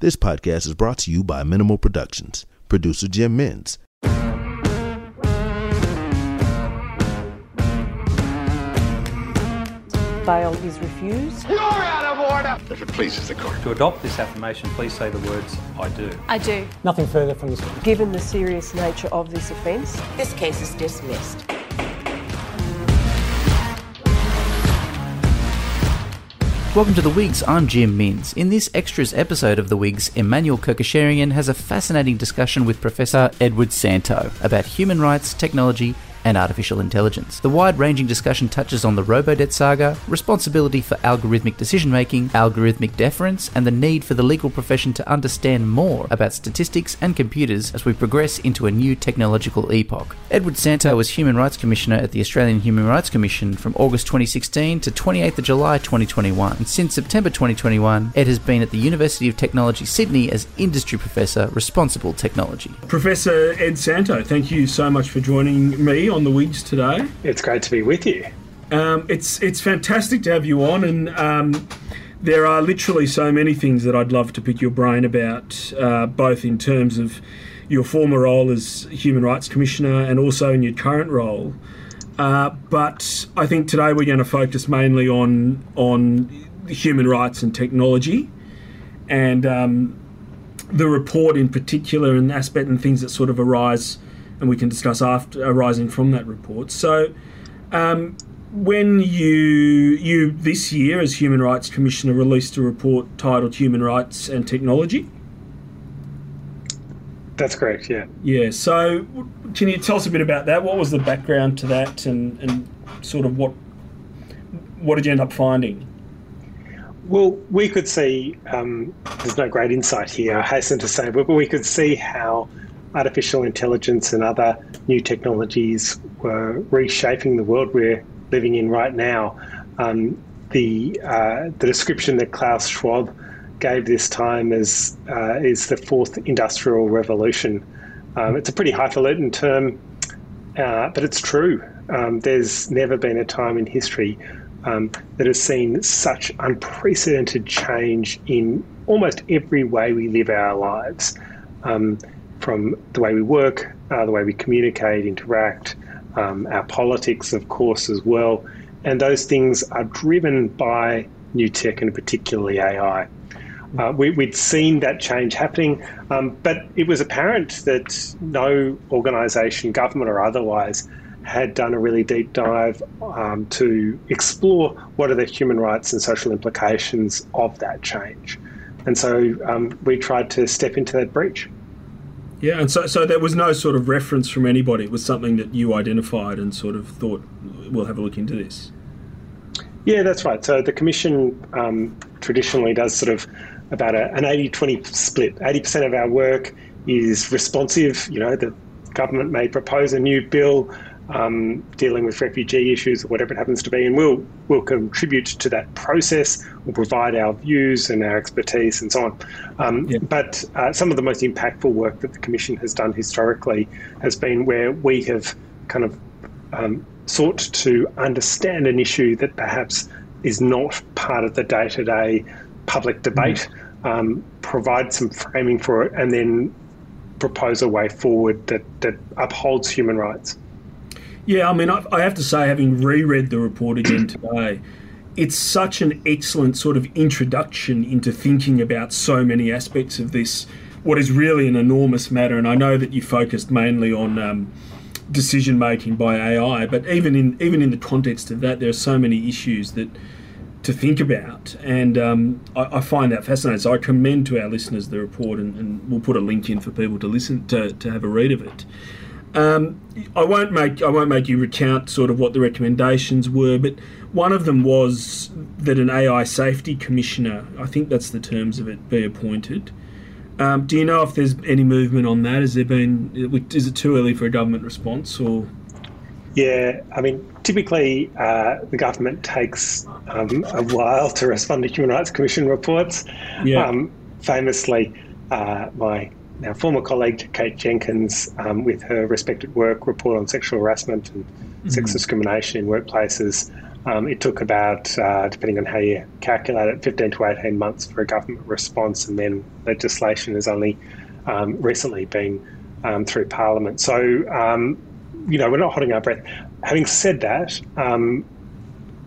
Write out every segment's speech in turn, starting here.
This podcast is brought to you by Minimal Productions, producer Jim Mins. Bail is refused. You're out of order! If it pleases the court. To adopt this affirmation, please say the words, I do. I do. Nothing further from this witness. Given the serious nature of this offence, This case is dismissed. Welcome to The Wigs, I'm Jim Mins. In this extras episode of The Wigs, Emmanuel Kerkyasharian has a fascinating discussion with Professor Edward Santow about human rights, technology, and artificial intelligence. The wide ranging discussion touches on the Robodebt saga, responsibility for algorithmic decision making, algorithmic deference, and the need for the legal profession to understand more about statistics and computers as we progress into a new technological epoch. Edward Santow was Human Rights Commissioner at the Australian Human Rights Commission from August 2016 to 28th of July 2021. And since September 2021, Ed has been at the University of Technology Sydney as Industry Professor Responsible Technology. Professor Ed Santow, thank you so much for joining me on the Wigs today. It's great to be with you. Um, it's it's fantastic to have you on, and um, there are literally so many things that I'd love to pick your brain about, uh, both in terms of your former role as Human Rights Commissioner and also in your current role. Uh, but I think today we're going to focus mainly on on human rights and technology, and um, the report in particular, and aspect and things that sort of arise and we can discuss after arising from that report. So, um, when you you this year as Human Rights Commissioner released a report titled "Human Rights and Technology." That's correct. Yeah. Yeah. So, can you tell us a bit about that? What was the background to that, and and sort of what what did you end up finding? Well, we could see. Um, there's no great insight here. I hasten to say, but we could see how artificial intelligence and other new technologies were reshaping the world we're living in right now. Um, the uh, the description that Klaus Schwab gave this time as uh, is the fourth industrial revolution. Um, it's a pretty highfalutin term, uh, but it's true. Um, there's never been a time in history um, that has seen such unprecedented change in almost every way we live our lives. From the way we work, uh, the way we communicate, interact, um, our politics, of course, as well. And those things are driven by new tech and particularly AI. Uh, we, would seen that change happening, um, but it was apparent that no organisation, government or otherwise, had done a really deep dive um, to explore what are the human rights and social implications of that change. And so um, we tried to step into that breach. Yeah, and so so there was no sort of reference from anybody. It was something that you identified and sort of thought we'll have a look into this. Yeah, that's right. So the commission um, traditionally does sort of about a, an 80-20 split. 80% of our work is responsive. You know, the government may propose a new bill um, dealing with refugee issues or whatever it happens to be, and we'll we'll contribute to that process. We'll provide our views and our expertise and so on. Um, yeah. But uh, some of the most impactful work that the Commission has done historically has been where we have kind of um, sought to understand an issue that perhaps is not part of the day-to-day public debate, mm. provide some framing for it, and then propose a way forward that, that upholds human rights. Yeah, I mean, I, I have to say, having reread the report again today, it's such an excellent sort of introduction into thinking about so many aspects of this, what is really an enormous matter. And I know that you focused mainly on um, decision making by AI, but even in even in the context of that, there are so many issues that to think about, and um, I, I, find that fascinating. So I commend to our listeners the report, and, and, we'll put a link in for people to listen to to have a read of it. Um, I won't make I won't make you recount sort of what the recommendations were, but one of them was that an AI safety commissioner, I think that's the terms of it, be appointed. Um, do you know if there's any movement on that? Has there been? Is it too early for a government response, or? Yeah, I mean, typically uh, the government takes um, a while to respond to Human Rights Commission reports. Yeah. Um, famously, uh, my our former colleague Kate Jenkins, um, with her respected work report on sexual harassment and mm-hmm. sex discrimination in workplaces, Um, it took about, uh, depending on how you calculate it, 15 to 18 months for a government response, and then legislation has only um, recently been um, through Parliament. So, um, you know, we're not holding our breath. Having said that, um,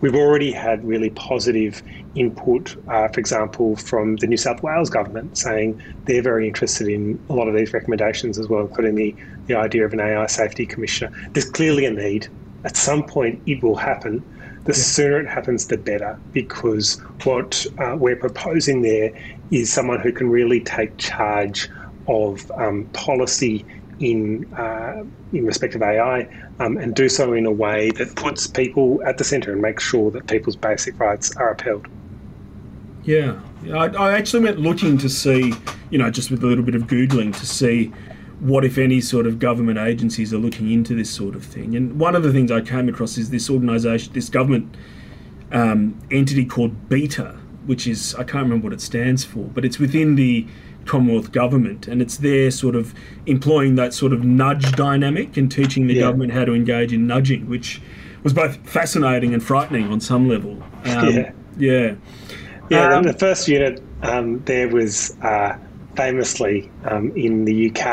we've already had really positive input, uh, for example, from the New South Wales government saying they're very interested in a lot of these recommendations as well, including the, the idea of an AI safety commissioner. There's clearly a need. At some point, it will happen. The yeah. sooner it happens, the better, because what uh, we're proposing there is someone who can really take charge of um, policy in uh, in respect of AI um, and do so in a way that puts people at the centre and makes sure that people's basic rights are upheld. Yeah, I, I actually went looking to see, you know, just with a little bit of googling to see what, if any, sort of government agencies are looking into this sort of thing. And one of the things I came across is this organisation, this government um, entity called BETA, which is I can't remember what it stands for, but it's within the Commonwealth government, and it's there sort of employing that sort of nudge dynamic and teaching the yeah. government how to engage in nudging, which was both fascinating and frightening on some level. Um, yeah, yeah, yeah. Um, the first unit um, there was uh, famously um, in the UK,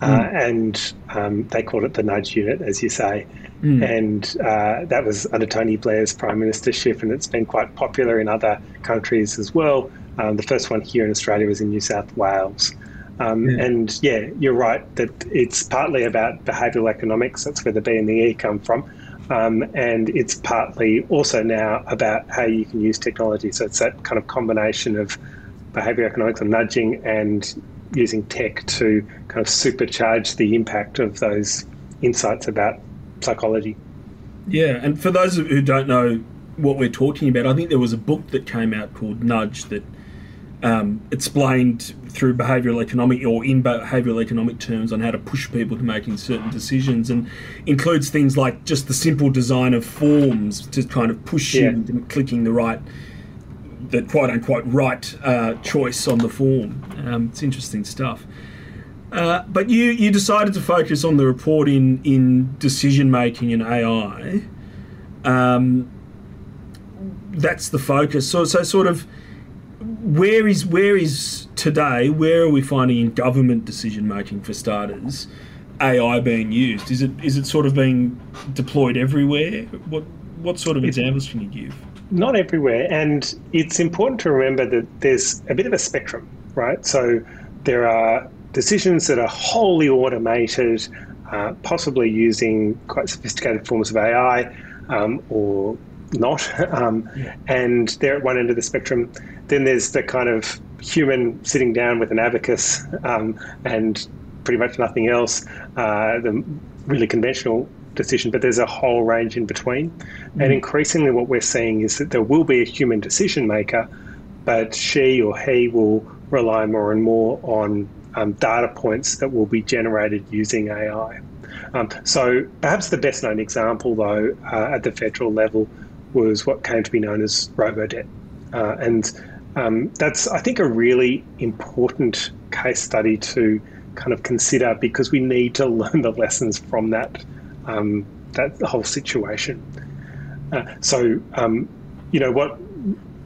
uh, mm. and um, they called it the nudge unit, as you say. Mm. And uh, that was under Tony Blair's prime ministership, and it's been quite popular in other countries as well. Um, the first one here in Australia was in New South Wales. Um, yeah. And yeah, you're right that it's partly about behavioural economics. That's where the B and the E come from. Um, and it's partly also now about how you can use technology. So it's that kind of combination of behavioural economics and nudging and using tech to kind of supercharge the impact of those insights about psychology. Yeah, and for those who don't know what we're talking about, I think there was a book that came out called Nudge that um, explained through behavioural economic or in behavioural economic terms on how to push people to making certain decisions and includes things like just the simple design of forms to kind of push yeah. you into clicking the right the quote unquote right uh, choice on the form. Um, it's interesting stuff. Uh, but you, you decided to focus on the report in, in decision making and AI. Um, that's the focus. So, so sort of where is where is today? Where are we finding in government decision making for starters? AI being used? Is it is it sort of being deployed everywhere? What what sort of examples can you give? Not everywhere, and it's important to remember that there's a bit of a spectrum, right? So there are decisions that are wholly automated, uh, possibly using quite sophisticated forms of AI, um, or not. Um, yeah. And they're at one end of the spectrum. Then there's the kind of human sitting down with an abacus um, and pretty much nothing else, uh, the really conventional decision, but there's a whole range in between. Mm. And increasingly, what we're seeing is that there will be a human decision maker, but she or he will rely more and more on um, data points that will be generated using AI. Um, so, perhaps the best known example, though, uh, at the federal level was what came to be known as robo-debt. Uh, and um, that's, I think, a really important case study to kind of consider because we need to learn the lessons from that, um, that whole situation. Uh, so, um, you know, what,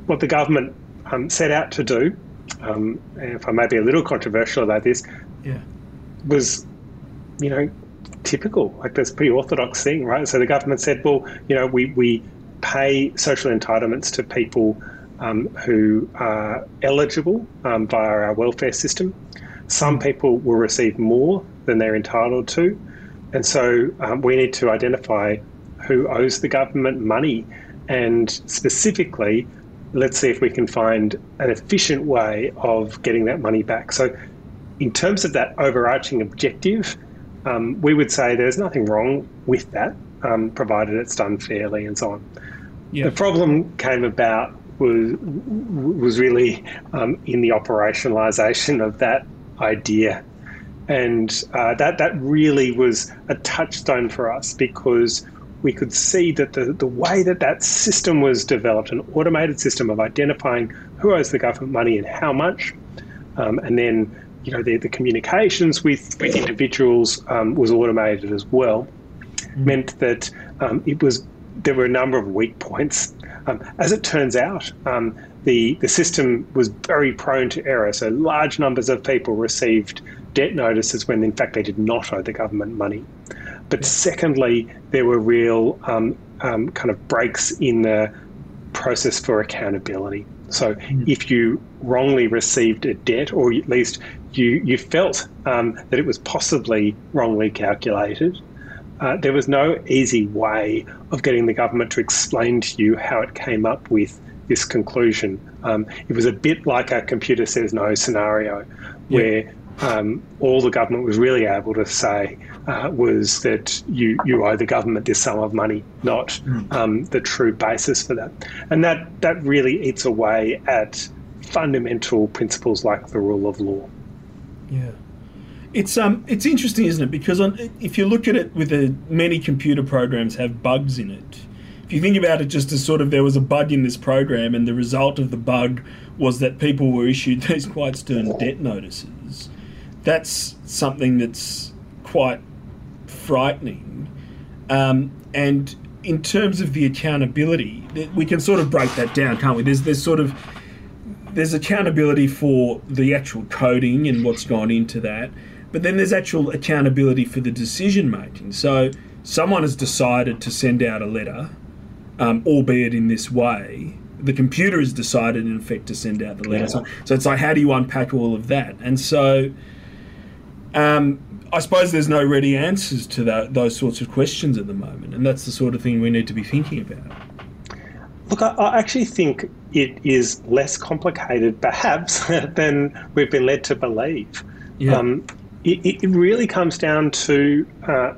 what the government um, set out to do, um, if I may be a little controversial about this, yeah. was, you know, typical. Like that's pretty orthodox thing, right? So the government said, well, you know, we, we pay social entitlements to people um, who are eligible um, via our welfare system. Some people will receive more than they're entitled to. And so um, we need to identify who owes the government money and specifically let's see if we can find an efficient way of getting that money back. So, in terms of that overarching objective, um, we would say there's nothing wrong with that, um, provided it's done fairly and so on. The problem came about was was really um, in the operationalization of that idea, and uh, that that really was a touchstone for us because we could see that the, the way that that system was developed, an automated system of identifying who owes the government money and how much, um, and then you know the, the communications with, with individuals um, was automated as well, mm. meant that um, it was there were a number of weak points. Um, as it turns out, um, the the system was very prone to error. So large numbers of people received debt notices when in fact they did not owe the government money. But secondly, there were real um, um, kind of breaks in the process for accountability. So mm. if you wrongly received a debt, or at least you, you felt um, that it was possibly wrongly calculated, uh, there was no easy way of getting the government to explain to you how it came up with this conclusion. Um, it was a bit like a computer says no scenario, where um, all the government was really able to say uh, was that you, you owe the government this sum of money, not mm. um, the true basis for that. And that, that really eats away at fundamental principles like the rule of law. Yeah. It's um it's interesting, isn't it? Because on, if you look at it, with the many computer programs have bugs in it. If you think about it, just as sort of there was a bug in this program, and the result of the bug was that people were issued these quite stern debt notices that's something that's quite frightening. Um, and in terms of the accountability, we can sort of break that down, can't we? There's there's sort of there's accountability for the actual coding and what's gone into that, but then there's actual accountability for the decision making. So someone has decided to send out a letter, um, albeit in this way. The computer has decided, in effect, to send out the letter. Yeah. So, so it's like, how do you unpack all of that? And so um, I suppose there's no ready answers to that, those sorts of questions at the moment, and that's the sort of thing we need to be thinking about. Look, I, I actually think it is less complicated, perhaps, than we've been led to believe. Yeah. Um, it, it, really comes down to uh,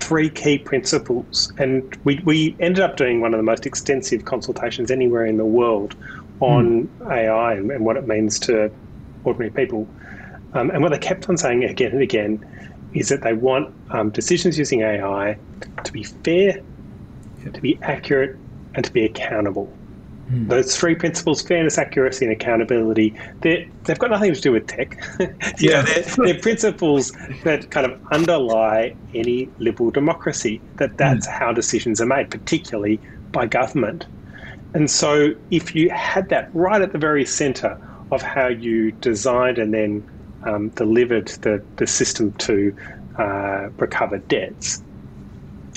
three key principles, and we, we ended up doing one of the most extensive consultations anywhere in the world on mm. AI and, and what it means to ordinary people. Um, and what they kept on saying again and again is that they want um, decisions using AI to be fair, to be accurate, and to be accountable. Mm. Those three principles fairness, accuracy, and accountability they have got nothing to do with tech. yeah. Know, they're, they're, principles that kind of underlie any liberal democracy, that that's mm. how decisions are made, particularly by government. And so if you had that right at the very center of how you designed and then um, delivered the, the system to uh, recover debts,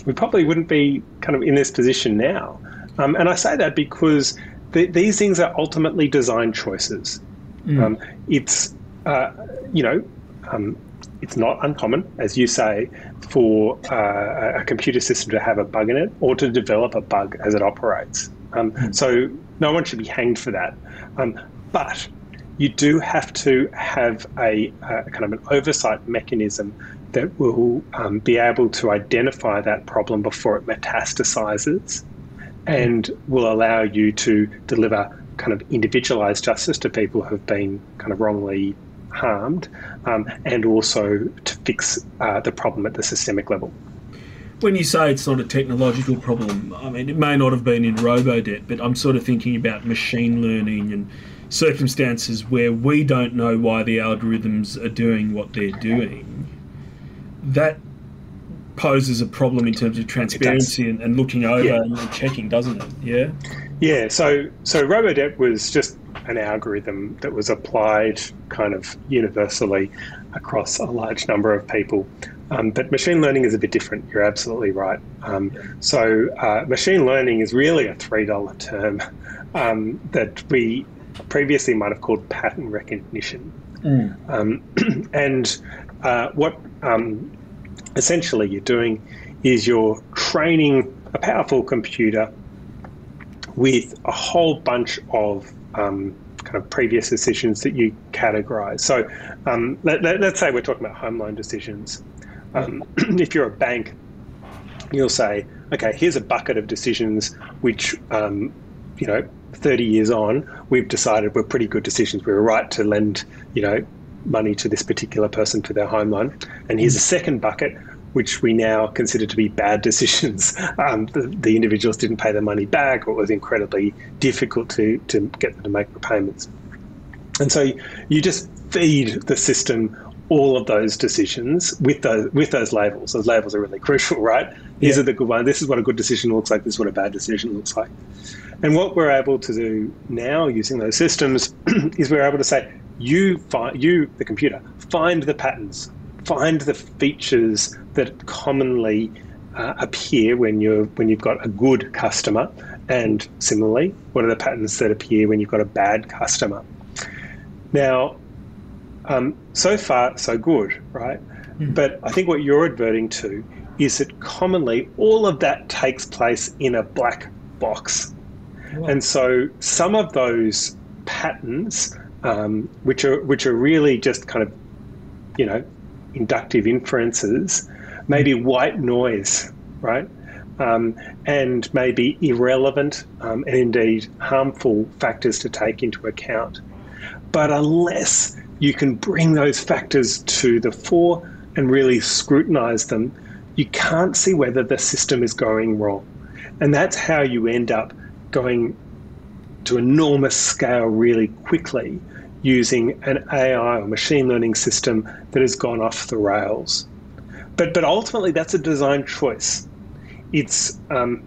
we probably wouldn't be kind of in this position now. Um, and I say that because the, these things are ultimately design choices. Mm. Um, it's, uh, you know, um, it's not uncommon, as you say, for uh, a computer system to have a bug in it or to develop a bug as it operates. Um, mm. So no one should be hanged for that. Um, but you do have to have a, a kind of an oversight mechanism that will um, be able to identify that problem before it metastasizes and will allow you to deliver kind of individualized justice to people who have been kind of wrongly harmed um, and also to fix uh, the problem at the systemic level. When you say it's not a technological problem, I mean, it may not have been in RoboDebt, but I'm sort of thinking about machine learning and circumstances where we don't know why the algorithms are doing what they're doing, that poses a problem in terms of transparency and, and, looking over yeah. and checking, doesn't it? Yeah. Yeah. So so RoboDebt was just an algorithm that was applied kind of universally across a large number of people. Um, but machine learning is a bit different. You're absolutely right. Um, so uh, machine learning is really a three dollar term um, that we previously might have called pattern recognition. Mm. Um, and uh, what um, essentially you're doing is you're training a powerful computer with a whole bunch of um, kind of previous decisions that you categorize. So um, let, us let, say we're talking about home loan decisions. Um, if you're a bank, you'll say, okay, here's a bucket of decisions which, um, you know, 30 years on, we've decided we're pretty good decisions. We were right to lend, you know, money to this particular person for their home loan. And here's a second bucket, which we now consider to be bad decisions. Um, the, the, individuals didn't pay their money back, or it was incredibly difficult to, to get them to make repayments. And so you just feed the system all of those decisions with those with those labels. Those labels are really crucial, right? These Yeah. are the good ones. This is what a good decision looks like. This is what a bad decision looks like. And what we're able to do now using those systems is we're able to say, you find you the computer find the patterns, find the features that commonly uh, appear when you're when you've got a good customer, and similarly, what are the patterns that appear when you've got a bad customer? Now, um, so far, so good, right? But I think what you're adverting to is that commonly all of that takes place in a black box. And so some of those patterns, um, which are which are really just kind of, you know, inductive inferences, maybe white noise, right? Um, and maybe irrelevant um, and indeed harmful factors to take into account. But unless you can bring those factors to the fore and really scrutinize them, you can't see whether the system is going wrong. And that's how you end up going to enormous scale really quickly using an AI or machine learning system that has gone off the rails. But, but ultimately, that's a design choice. It's um,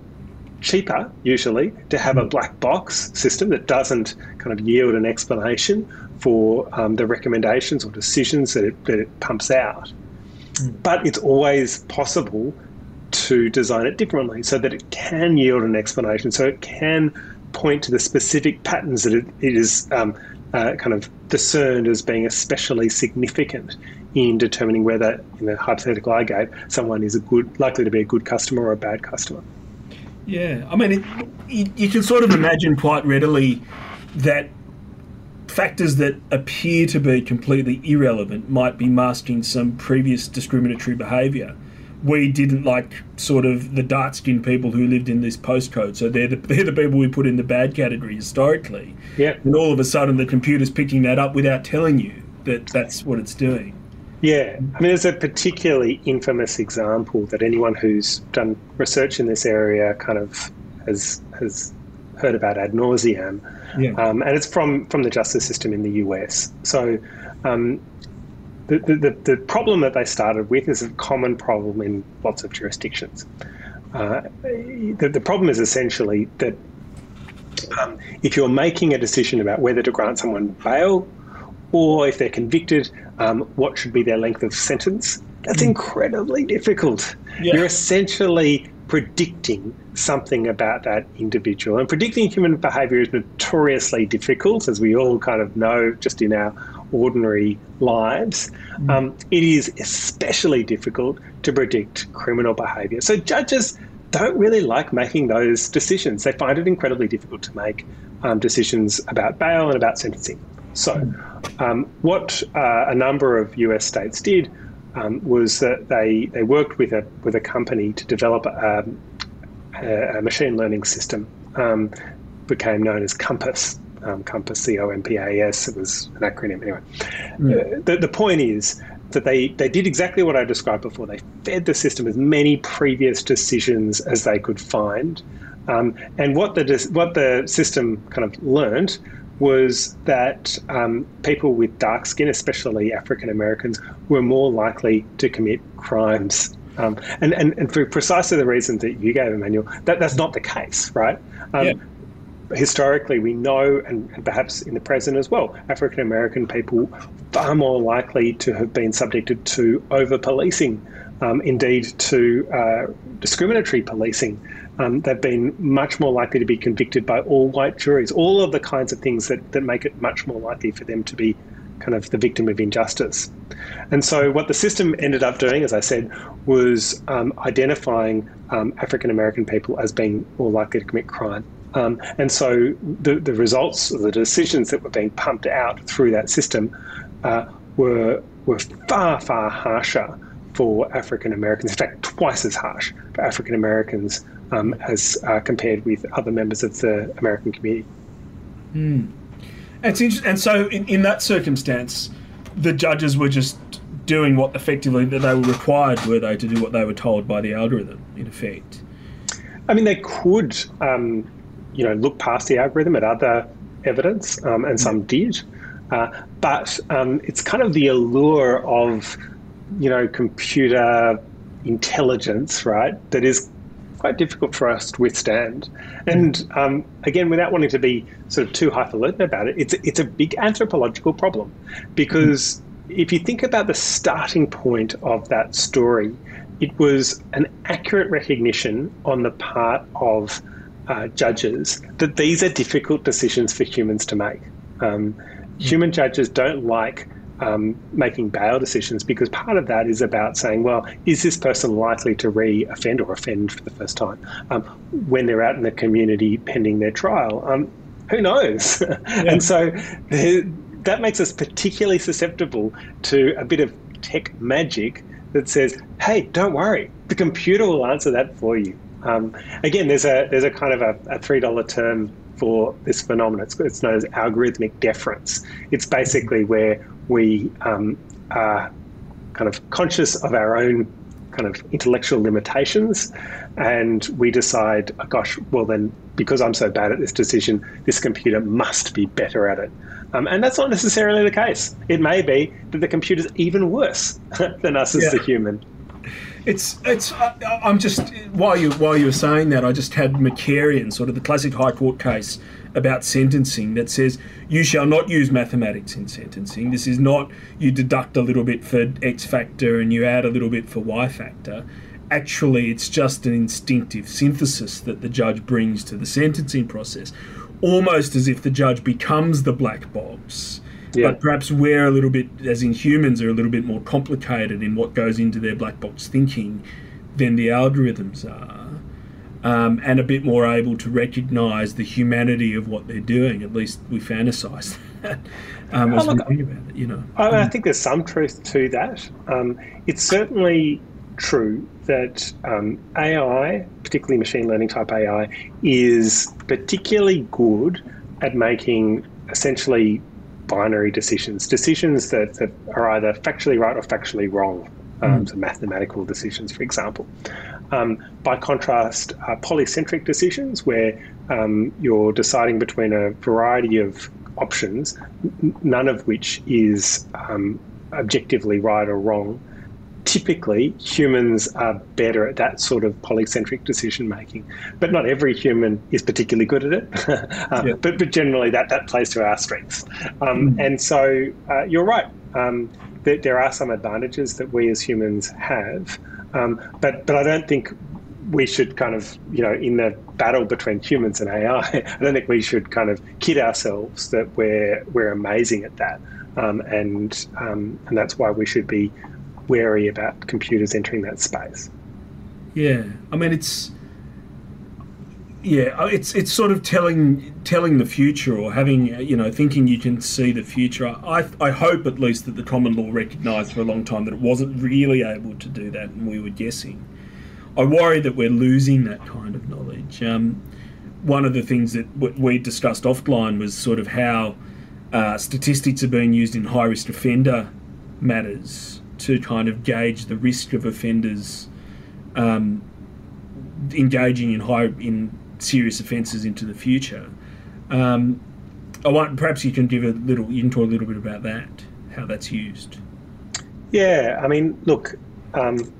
cheaper, usually, to have a black box system that doesn't kind of yield an explanation for um, the recommendations or decisions that it, that it pumps out. But it's always possible to design it differently so that it can yield an explanation, so it can point to the specific patterns that it, it is um, uh, kind of discerned as being especially significant in determining whether, in the hypothetical I gave, someone is a good, likely to be a good customer or a bad customer. Yeah, I mean, it, you, you can sort of imagine quite readily that factors that appear to be completely irrelevant might be masking some previous discriminatory behaviour. We didn't like sort of the dark skinned people who lived in this postcode, so they're the, they're the people we put in the bad category historically. Yeah. And all of a sudden, the computer's picking that up without telling you that that's what it's doing. Yeah, I mean, there's a particularly infamous example that anyone who's done research in this area kind of has has heard about ad nauseam, Yeah. um, and it's from from the justice system in the US. So. Um, the, the, the problem that they started with is a common problem in lots of jurisdictions. Uh, the, the problem is essentially that um, if you're making a decision about whether to grant someone bail or if they're convicted, um, what should be their length of sentence? That's incredibly difficult. Yeah. You're essentially predicting something about that individual. And predicting human behavior is notoriously difficult, as we all kind of know just in our ordinary lives. Um, it is especially difficult to predict criminal behavior. So judges don't really like making those decisions. They find it incredibly difficult to make um, decisions about bail and about sentencing. So, um, what uh, a number of US states did um, was that they, they worked with a, with a company to develop a, a, a machine learning system, um, became known as COMPAS. Um, COMPAS, C O M P A S. It was an acronym anyway. Uh, the, the point is that they, they did exactly what I described before. They fed the system as many previous decisions as they could find. Um, and what the, what the system kind of learned was that um, people with dark skin, especially African Americans, were more likely to commit crimes. Um, and, and, and for precisely the reason that you gave, Emmanuel, that, that's not the case, right? Um, Yeah. Historically, we know, and, and perhaps in the present as well, African American people far more likely to have been subjected to over policing, um, indeed to uh, discriminatory policing. Um, they've been much more likely to be convicted by all white juries, all of the kinds of things that, that make it much more likely for them to be kind of the victim of injustice. And so, what the system ended up doing, as I said, was um, identifying um, African American people as being more likely to commit crime. Um, and so, the, the results, the decisions that were being pumped out through that system uh, were, were far, far harsher for African Americans, in fact, twice as harsh for African Americans um, as uh, compared with other members of the American community. And, it's inter- and so, in, in that circumstance, the judges were just doing what effectively that they were required, were they, to do what they were told by the algorithm, in effect. I mean, they could, um, you know, look past the algorithm at other evidence, um, and some did. Uh, but um, it's kind of the allure of, you know, computer intelligence, right? That is quite difficult for us to withstand. And um, again, without wanting to be sort of too highfalutin about it, it's it's a big anthropological problem because if you think about the starting point of that story, it was an accurate recognition on the part of uh, judges that these are difficult decisions for humans to make. Um, human judges don't like um, making bail decisions because part of that is about saying, well, is this person likely to re offend or offend for the first time um, when they're out in the community pending their trial? Um, who knows? Yeah. and so that makes us particularly susceptible to a bit of tech magic that says, hey, don't worry, the computer will answer that for you. Um, again, there's a there's a kind of a, a three dollar term for this phenomenon. It's, it's, known as algorithmic deference. It's basically where we um, are kind of conscious of our own kind of intellectual limitations, and we decide, oh, gosh, well then, because I'm so bad at this decision, this computer must be better at it. Um, and that's not necessarily the case. It may be that the computer's even worse than us yeah. as the human. It's it's. Uh, I'm just while you while you were saying that, I just had Markarian, sort of the classic High Court case about sentencing that says you shall not use mathematics in sentencing. This is not you deduct a little bit for X factor and you add a little bit for Y factor. Actually, it's just an instinctive synthesis that the judge brings to the sentencing process, almost as if the judge becomes the black box yeah. But perhaps we're a little bit, as in humans, are a little bit more complicated in what goes into their black box thinking than the algorithms are. Um, and a bit more able to recognise the humanity of what they're doing. At least we fantasise that um, as oh, look, we think about it. You know, I, I, think there's some truth to that. Um, it's certainly true that um, AI, particularly machine learning type AI, is particularly good at making essentially binary decisions, decisions that, that are either factually right or factually wrong. Um, mm. So mathematical decisions, for example. Um, by contrast, uh, polycentric decisions, where um, you're deciding between a variety of options, none of which is um, objectively right or wrong, typically humans are better at that sort of polycentric decision making. But not every human is particularly good at it. uh, yeah. but, but generally, that, that plays to our strengths. Um, mm. And so uh, you're right. Um, that there are some advantages that we as humans have. Um, but, but I don't think we should kind of, you know, in the battle between humans and AI, I don't think we should kind of kid ourselves that we're, we're amazing at that. Um, and um, and that's why we should be wary about computers entering that space. Yeah, I mean it's yeah, uh, it's it's sort of telling telling the future or having uh, you know thinking you can see the future. I I hope at least that the common law recognised for a long time that it wasn't really able to do that, and we were guessing. I worry that we're losing that kind of knowledge. Um, one of the things that we discussed offline was sort of how uh, statistics are being used in high risk offender matters to kind of gauge the risk of offenders um, engaging in high in serious offences into the future. Um, I want perhaps you can give a little you can talk a little bit about that, how that's used. Yeah, I mean, look, um,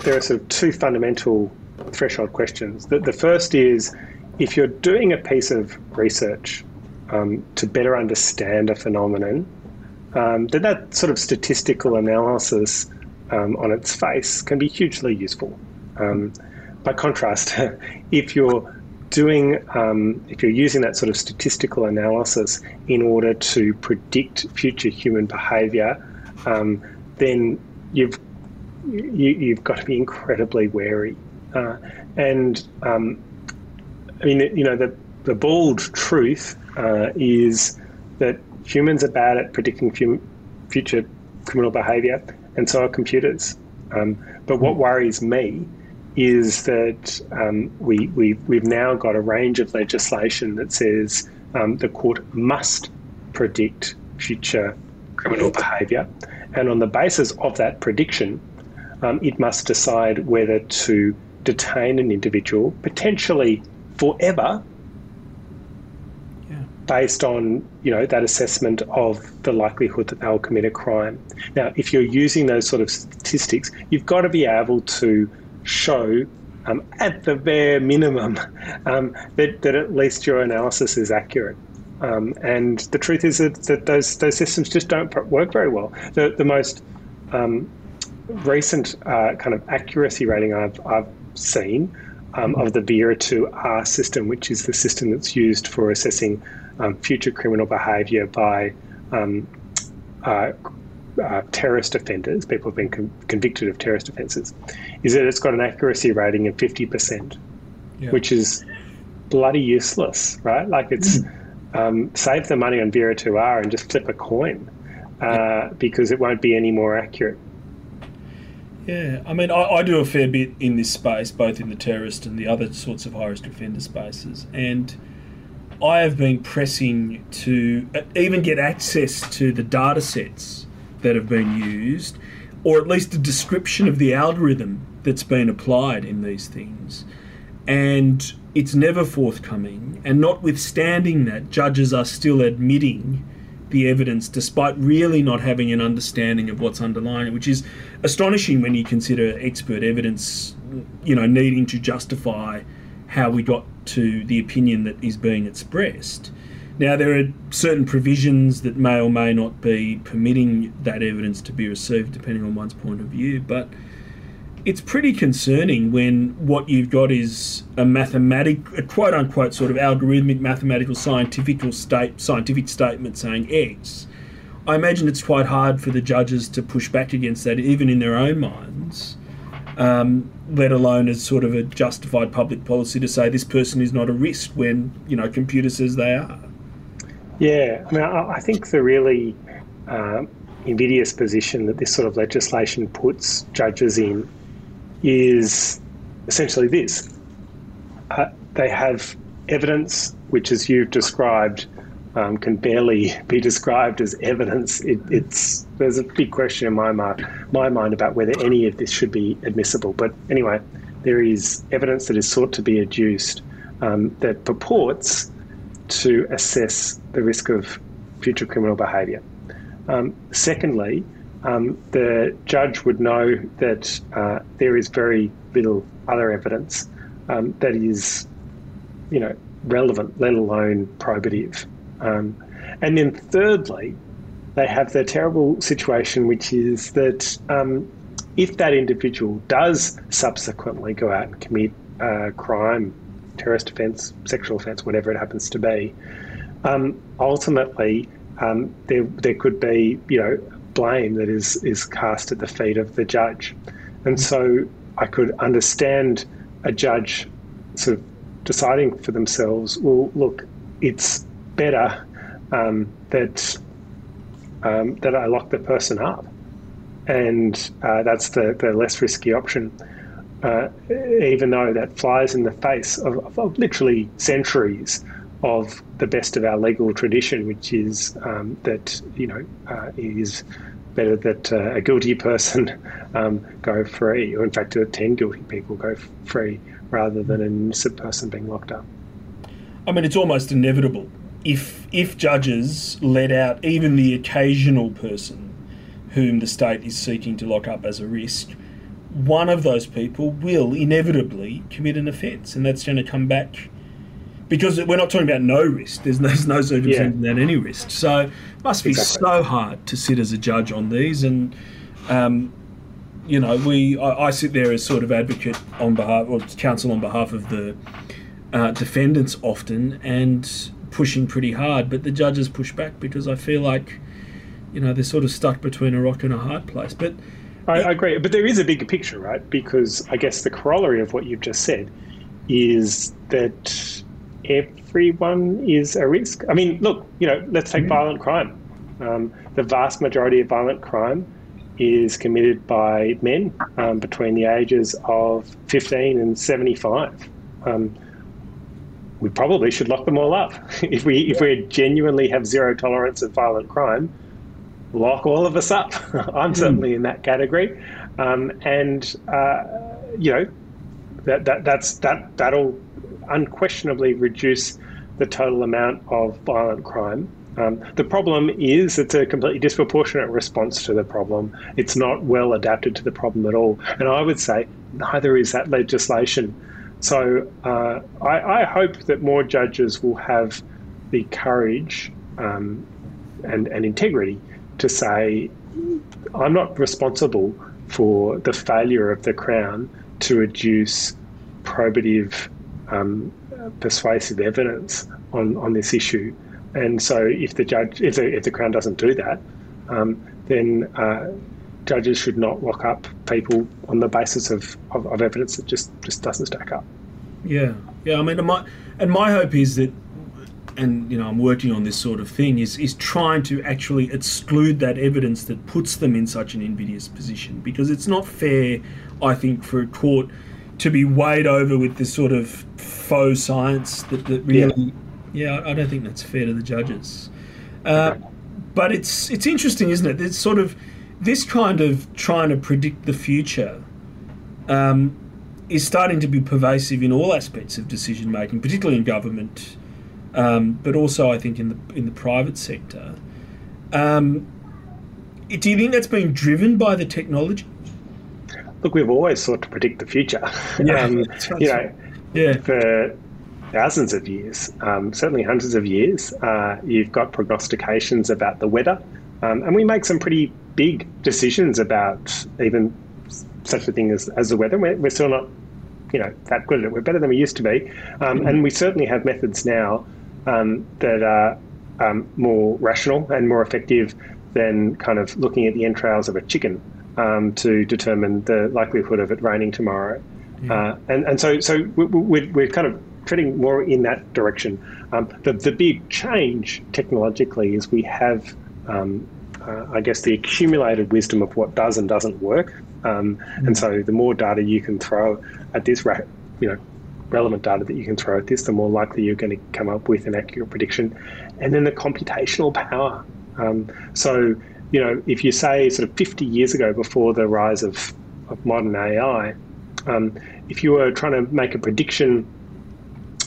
there are sort of two fundamental threshold questions. The, the first is if you're doing a piece of research um, to better understand a phenomenon, um, then that sort of statistical analysis um, on its face can be hugely useful. Um, by contrast, if you're doing, um, if you're using that sort of statistical analysis in order to predict future human behaviour, um, then you've you, have got to be incredibly wary. Uh, and um, I mean, you know, the the bald truth uh, is that humans are bad at predicting future criminal behaviour, and so are computers. Um, but what worries me is that um, we, we, we've now got a range of legislation that says um, the court must predict future criminal behaviour. And on the basis of that prediction, um, it must decide whether to detain an individual, potentially forever, based on you know that assessment of the likelihood that they'll commit a crime. Now, if you're using those sort of statistics, you've got to be able to show, um, at the bare minimum, um, that, that at least your analysis is accurate. Um, and the truth is that, that, those those systems just don't work very well. The the most um, recent uh, kind of accuracy rating I've I've seen um, of the VERA2R system, which is the system that's used for assessing um, future criminal behaviour by um, uh, uh, terrorist offenders, people have been con- convicted of terrorist offences, is that it's got an accuracy rating of 50%, yeah. which is bloody useless, right? Like it's um, save the money on VERA2R and just flip a coin uh, yeah. because it won't be any more accurate. Yeah, I mean, I, I, do a fair bit in this space, both in the terrorist and the other sorts of high risk offender spaces. And I have been pressing to uh, even get access to the data sets that have been used, or at least a description of the algorithm that's been applied in these things. And it's never forthcoming. And notwithstanding that, judges are still admitting the evidence despite really not having an understanding of what's underlying it, which is astonishing when you consider expert evidence, you know, needing to justify how we got to the opinion that is being expressed. Now, there are certain provisions that may or may not be permitting that evidence to be received depending on one's point of view, but it's pretty concerning when what you've got is a mathematic, a quote unquote sort of algorithmic mathematical scientific state, scientific statement saying X. I imagine it's quite hard for the judges to push back against that, even in their own minds, um, let alone as sort of a justified public policy to say this person is not a risk when you know computer says they are. Yeah, I mean, I think the really uh, invidious position that this sort of legislation puts judges in is essentially this uh, they have evidence which, as you've described, um, can barely be described as evidence. It, it's there's a big question in my mind, my mind about whether any of this should be admissible. But anyway, there is evidence that is sought to be adduced um, that purports to assess the risk of future criminal behaviour. Um, secondly, um, the judge would know that uh, there is very little other evidence um, that is, you know, relevant, let alone probative. Um, and then thirdly, they have the terrible situation, which is that um, if that individual does subsequently go out and commit a crime, terrorist offence, sexual offence, whatever it happens to be, um, ultimately um, there there could be you know blame that is is cast at the feet of the judge, and so I could understand a judge sort of deciding for themselves, well, look, it's better um, that um, that I lock the person up, and uh, that's the, the less risky option. Uh, even though that flies in the face of, of, literally centuries of the best of our legal tradition, which is um, that you know uh, it is better that uh, a guilty person um, go free, or in fact, uh, ten guilty people go free rather than an innocent person being locked up. I mean, it's almost inevitable if if judges let out even the occasional person whom the state is seeking to lock up as a risk. One of those people will inevitably commit an offence, and that's going to come back because we're not talking about no risk. There's no, there's no circumstance yeah. without any risk. So it must be exactly. so hard to sit as a judge on these. And, um, you know, we I, I, sit there as sort of advocate on behalf or counsel on behalf of the uh, defendants often and pushing pretty hard. But the judges push back because I feel like, you know, they're sort of stuck between a rock and a hard place. But I, I agree. But there is a bigger picture, right? Because I guess the corollary of what you've just said is that everyone is a risk. I mean, look, you know, let's take mm-hmm. violent crime. Um, the vast majority of violent crime is committed by men um, between the ages of 15 and 75. Um, we probably should lock them all up. if we if we genuinely have zero tolerance of violent crime, lock all of us up. I'm mm. certainly in that category, um, and uh, you know that, that that's that that'll unquestionably reduce the total amount of violent crime. Um, the problem is it's a completely disproportionate response to the problem. It's not well adapted to the problem at all. And I would say neither is that legislation. So uh, I, I, hope that more judges will have the courage um, and, and integrity to say, I'm not responsible for the failure of the Crown to adduce probative, um, persuasive evidence on, on this issue. And so, if the judge, if the, if the Crown doesn't do that, um, then uh, judges should not lock up people on the basis of, of, of, evidence that just, just doesn't stack up. Yeah, yeah. I mean, my and my hope is that, and you know, I'm working on this sort of thing is is trying to actually exclude that evidence that puts them in such an invidious position because it's not fair, I think, for a court to be weighed over with this sort of faux science that, that really, yeah. yeah I don't think that's fair to the judges. Uh, but it's it's interesting, isn't it? It's sort of this kind of trying to predict the future um, is starting to be pervasive in all aspects of decision making, particularly in government, um, but also I think in the in the private sector. Um, do you think that's being driven by the technology? look, we've always sought to predict the future. Yeah, um, you know, yeah. for thousands of years, um, certainly hundreds of years, uh, you've got prognostications about the weather, um, and we make some pretty big decisions about even such a thing as, as the weather. We're, we're, still not, you know, that good at it. We're better than we used to be, mm-hmm. and we certainly have methods now um, that are um, more rational and more effective than kind of looking at the entrails of a chicken um, to determine the likelihood of it raining tomorrow. Yeah. Uh, and, and so, so we're, we're kind of treading more in that direction. Um, the, the big change technologically is we have, um, uh, I guess, the accumulated wisdom of what does and doesn't work. Um, mm-hmm. And so, the more data you can throw at this, you know, relevant data that you can throw at this, the more likely you're going to come up with an accurate prediction. And then the computational power. Um, so, you know, if you say sort of 50 years ago, before the rise of, of modern AI, um, if you were trying to make a prediction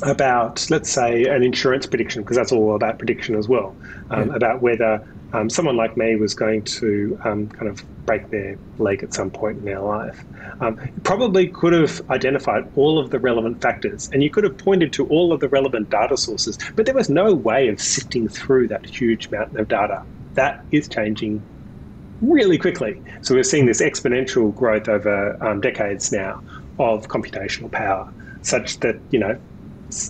about, let's say, an insurance prediction, because that's all about prediction as well, um, yeah. about whether um, someone like me was going to um, kind of break their leg at some point in their life. Um, probably could have identified all of the relevant factors and you could have pointed to all of the relevant data sources, but there was no way of sifting through that huge mountain of data that is changing really quickly. So we're seeing this exponential growth over um, decades now of computational power, such that you know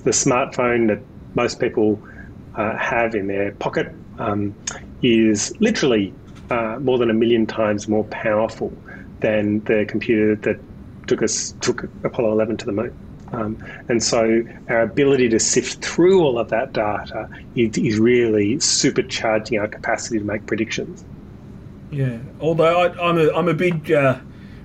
the smartphone that most people uh, have in their pocket um, is literally uh, more than a million times more powerful than the computer that took us took Apollo 11 to the moon. Um, and so our ability to sift through all of that data is, is really supercharging our capacity to make predictions. Yeah, although I, am a, I'm a big uh,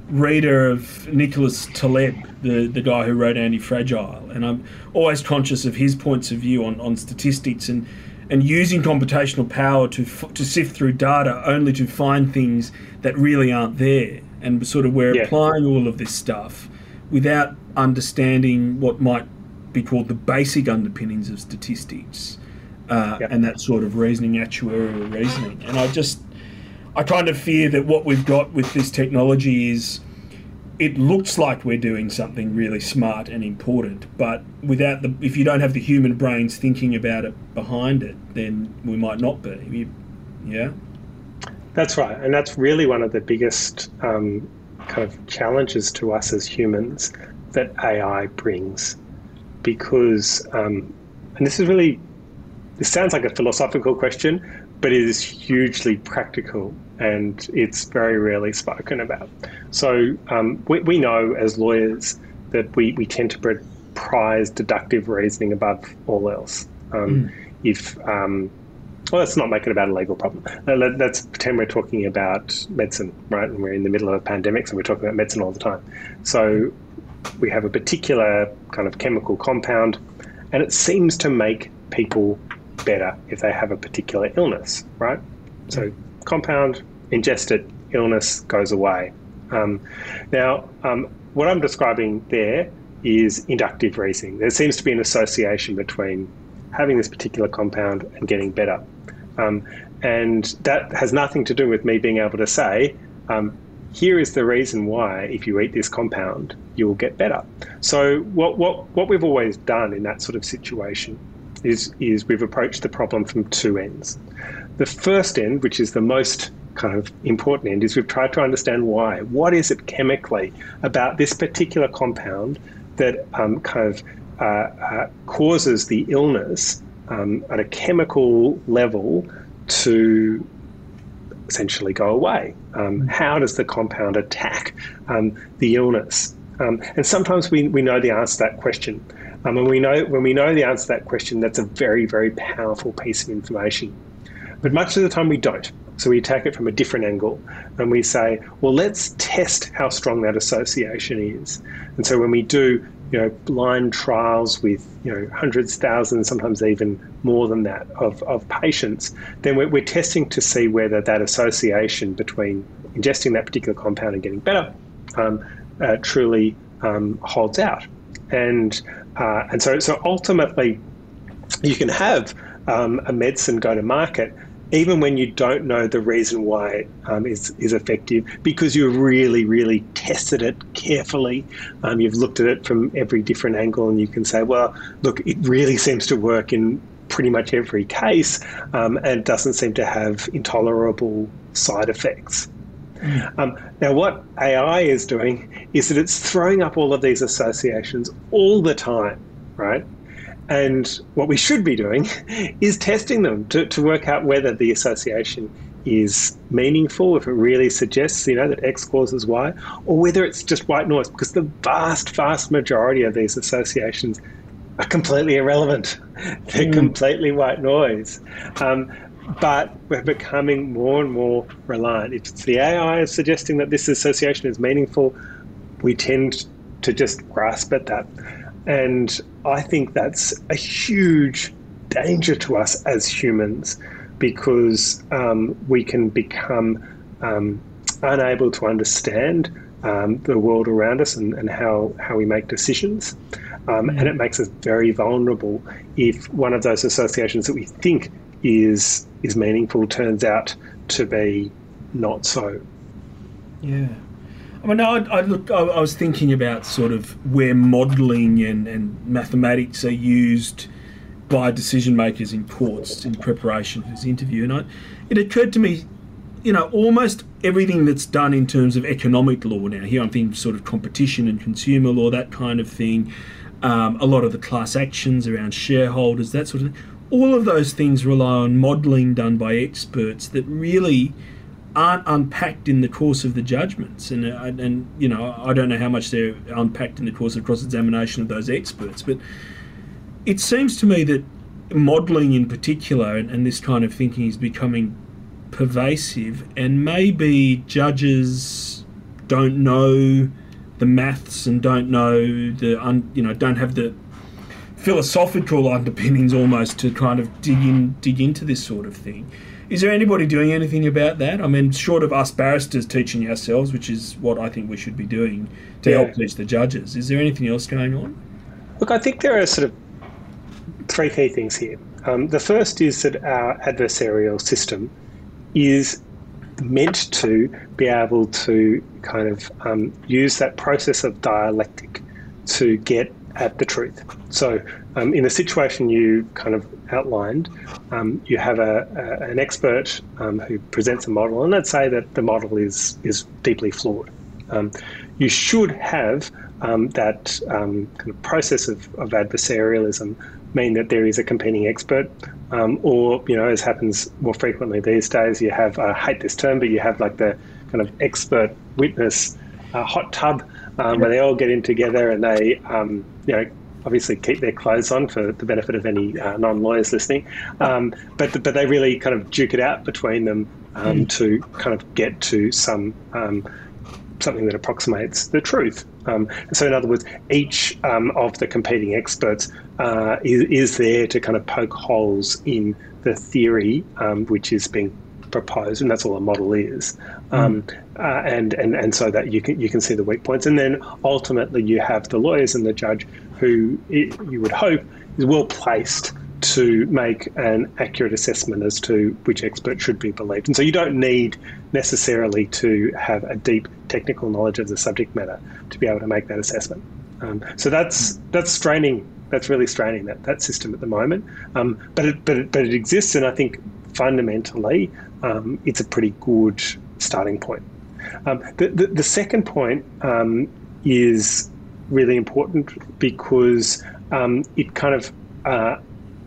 reader of Nicholas Taleb, the, the guy who wrote Anti-Fragile, and I'm always conscious of his points of view on, on statistics and, and using computational power to, to sift through data only to find things that really aren't there. And sort of we're yeah. applying all of this stuff without understanding what might be called the basic underpinnings of statistics uh, yep. and that sort of reasoning, actuarial reasoning. And I just, I kind of fear that what we've got with this technology is it looks like we're doing something really smart and important, but without the, if you don't have the human brains thinking about it behind it, then we might not be. Yeah. That's right, and that's really one of the biggest um, kind of challenges to us as humans that AI brings. Because, um, and this is really, this sounds like a philosophical question, but it is hugely practical and it's very rarely spoken about. So um, we, we know as lawyers that we, we tend to prize deductive reasoning above all else. Um, mm. If um, well, let's not make it about a legal problem. Let's pretend we're talking about medicine, right? And we're in the middle of a pandemic, so we're talking about medicine all the time. So we have a particular kind of chemical compound, and it seems to make people better if they have a particular illness, right? So compound, ingest it, illness goes away. Um, now, um, what I'm describing there is inductive reasoning. There seems to be an association between having this particular compound and getting better. Um, and that has nothing to do with me being able to say, um, here is the reason why if you eat this compound, you will get better. So what, what, what we've always done in that sort of situation is, is we've approached the problem from two ends. The first end, which is the most kind of important end, is we've tried to understand why. What is it chemically about this particular compound that um, kind of uh, uh, causes the illness um, at a chemical level to essentially go away? Um, how does the compound attack um, the illness? Um, and sometimes we, we know the answer to that question. Um, and we know when we know the answer to that question, that's a very, very powerful piece of information. But much of the time we don't. So we attack it from a different angle and we say, well, let's test how strong that association is. And so when we do, you know, blind trials with, you know, hundreds, thousands, sometimes even more than that of, of patients, then we're, we're testing to see whether that association between ingesting that particular compound and getting better um, uh, truly um, holds out. And, uh, and so, so ultimately, you can have um, a medicine go to market even when you don't know the reason why it um, is is effective, because you've really, really tested it carefully. Um, you've looked at it from every different angle, and you can say, well, look, it really seems to work in pretty much every case, um, and doesn't seem to have intolerable side effects. Mm. Um, now, what AI is doing is that it's throwing up all of these associations all the time, right? And what we should be doing is testing them to, to work out whether the association is meaningful, if it really suggests, you know, that X causes Y, or whether it's just white noise, because the vast, vast majority of these associations are completely irrelevant. They're mm. completely white noise. Um, but we're becoming more and more reliant. If the AI is suggesting that this association is meaningful, we tend to just grasp at that. And I think that's a huge danger to us as humans because um, we can become um, unable to understand um, the world around us and, and, how, how we make decisions. Um, and it makes us very vulnerable if one of those associations that we think is is meaningful turns out to be not so. Yeah. I mean, I, I, look, I, I, was thinking about sort of where modelling and, and mathematics are used by decision makers in courts in preparation for this interview, and I, it occurred to me, you know, almost everything that's done in terms of economic law now. Here I'm thinking sort of competition and consumer law, that kind of thing. Um, a lot of the class actions around shareholders, that sort of thing. All of those things rely on modelling done by experts that really aren't unpacked in the course of the judgments, and uh, and you know I don't know how much they're unpacked in the course of cross examination of those experts, but it seems to me that modelling in particular and, and this kind of thinking is becoming pervasive, and maybe judges don't know the maths and don't know the un, you know don't have the philosophical underpinnings almost to kind of dig in dig into this sort of thing. Is there anybody doing anything about that? I mean, short of us barristers teaching ourselves, which is what I think we should be doing to yeah. help teach the judges, is there anything else going on? Look, I think there are sort of three key things here. Um, the first is that our adversarial system is meant to be able to kind of um, use that process of dialectic to get at the truth. So, um, in the situation you kind of outlined, um, you have a, a an expert um, who presents a model, and let's say that the model is is deeply flawed. Um, you should have um, that um, kind of process of, of adversarialism mean that there is a competing expert, or you know, as happens more frequently these days, you have I hate this term, but you have like the kind of expert witness uh, hot tub um, where they all get in together and they, um, you know, obviously keep their clothes on for the benefit of any uh, non-lawyers listening. Um, but but they really kind of duke it out between them um, mm. to kind of get to some um, something that approximates the truth. Um, so in other words, each um, of the competing experts uh, is, is there to kind of poke holes in the theory which is being proposed, and that's all a model is. Um, uh, and, and and so that you can you can see the weak points, and then ultimately you have the lawyers and the judge who it, you would hope is well placed to make an accurate assessment as to which expert should be believed. And so you don't need necessarily to have a deep technical knowledge of the subject matter to be able to make that assessment. Um, so that's that's straining. That's really straining that, that system at the moment. Um, but it, but it, but it exists, and I think fundamentally um, it's a pretty good starting point. Um, the, the, the second point um, is really important because um, it kind of uh,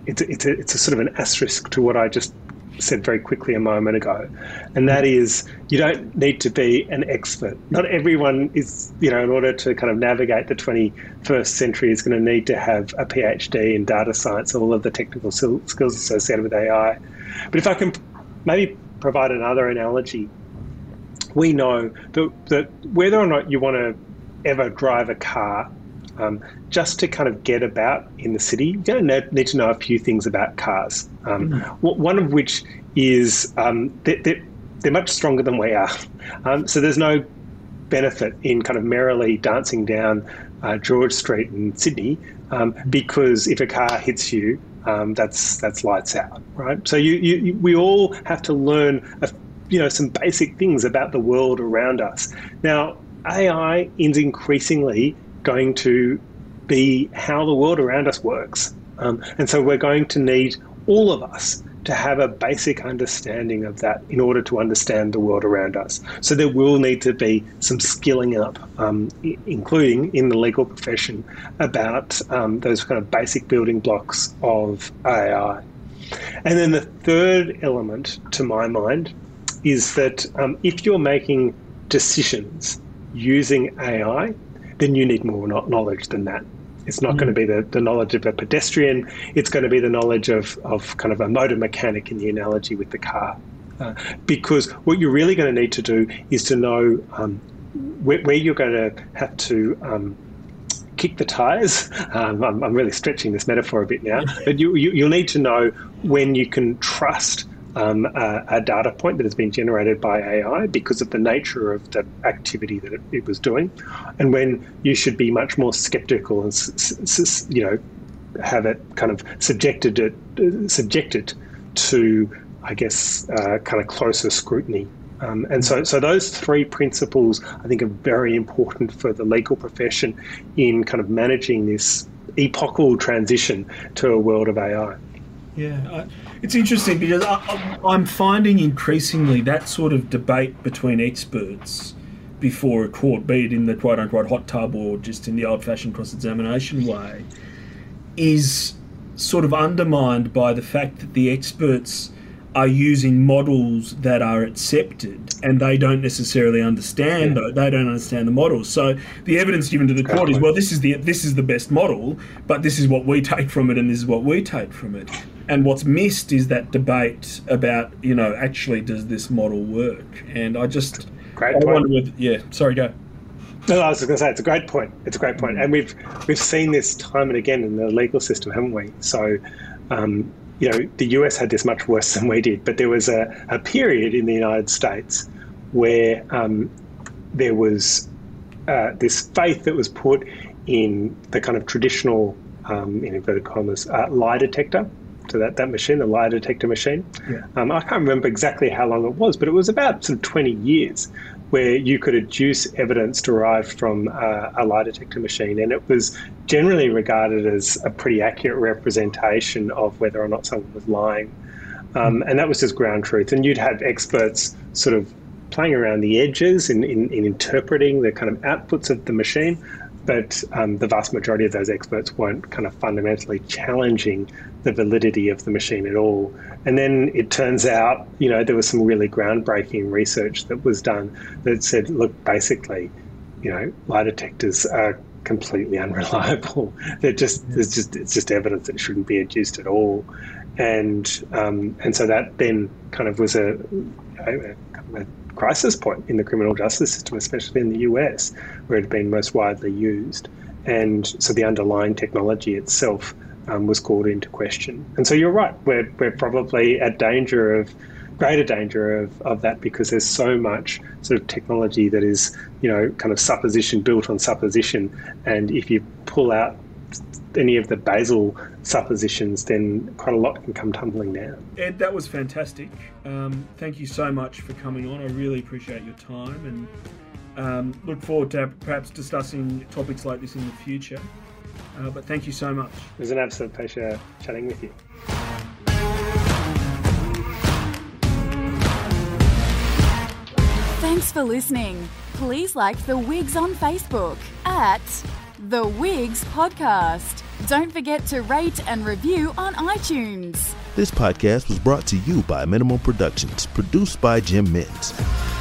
it's it's a, it's a sort of an asterisk to what I just said very quickly a moment ago, and that is you don't need to be an expert. Not everyone is, you know, in order to kind of navigate the 21st century, is going to need to have a PhD in data science, all of the technical skills associated with AI. But if I can maybe provide another analogy, we know that, that whether or not you want to ever drive a car um, just to kind of get about in the city, you don't need to know a few things about cars. Um, mm. One of which is um, they're, they're, much stronger than we are. Um, so there's no benefit in kind of merrily dancing down uh, George Street in Sydney um, because if a car hits you, um, that's that's lights out, right? So you, you, we all have to learn, a, you know, some basic things about the world around us. Now, AI is increasingly going to be how the world around us works. Um, and so we're going to need all of us to have a basic understanding of that in order to understand the world around us. So there will need to be some skilling up, um, including in the legal profession, about um, those kind of basic building blocks of AI. And then the third element, to my mind, is that um, if you're making decisions using AI, then you need more knowledge than that. It's not mm. going to be the, the knowledge of a pedestrian. It's going to be the knowledge of, of kind of a motor mechanic in the analogy with the car. Uh, because what you're really going to need to do is to know um, where, where, you're going to have to um, kick the tires. Um, I'm, I'm, really stretching this metaphor a bit now, but you, you, you'll need to know when you can trust um, a, a, data point that has been generated by AI because of the nature of the activity that it, it was doing, and when you should be much more skeptical and you know have it kind of subjected uh, subjected to I guess uh, kind of closer scrutiny. Um, and so, so those three principles I think are very important for the legal profession in kind of managing this epochal transition to a world of AI. Yeah, it's interesting because I, I'm finding increasingly that sort of debate between experts before a court, be it in the quote unquote hot tub or just in the old fashioned cross examination way, is sort of undermined by the fact that the experts are using models that are accepted and they don't necessarily understand yeah. they don't understand the models so the evidence given to the court is well this is the this is the best model but this is what we take from it and this is what we take from it and what's missed is that debate about you know actually does this model work and i just great I point. Whether, yeah sorry go no, I was going to say it's a great point. It's a great point, and we've we've seen this time and again in the legal system, haven't we? So, um, you know, the US had this much worse than we did, but there was a, a period in the United States where um, there was uh, this faith that was put in the kind of traditional, um, in inverted commas, uh, lie detector to that, that machine, the lie detector machine. Yeah. Um, I can't remember exactly how long it was, but it was about sort of 20 years where you could adduce evidence derived from uh, a lie detector machine. And it was generally regarded as a pretty accurate representation of whether or not someone was lying. Um, and that was just ground truth. And you'd have experts sort of playing around the edges in, in, in interpreting the kind of outputs of the machine but um, the vast majority of those experts weren't kind of fundamentally challenging the validity of the machine at all. And then it turns out, you know, there was some really groundbreaking research that was done that said, look, basically, you know, lie detectors are completely unreliable. They're just, it's just, it's just evidence that shouldn't be adduced at all. And um, and so that then kind of was a, a, a crisis point in the criminal justice system, especially in the US, where it had been most widely used. And so the underlying technology itself um, was called into question. And so you're right, we're, we're probably at danger of greater danger of, of that because there's so much sort of technology that is, you know, kind of supposition built on supposition. And if you pull out any of the basal suppositions, then quite a lot can come tumbling down. Ed, that was fantastic. Um, thank you so much for coming on. I really appreciate your time and um, look forward to perhaps discussing topics like this in the future. Uh, but thank you so much. It was an absolute pleasure chatting with you. Thanks for listening. Please like The Wigs on Facebook at The Wigs Podcast. Don't forget to rate and review on iTunes. This podcast was brought to you by Minimal Productions, produced by Jim Mintz.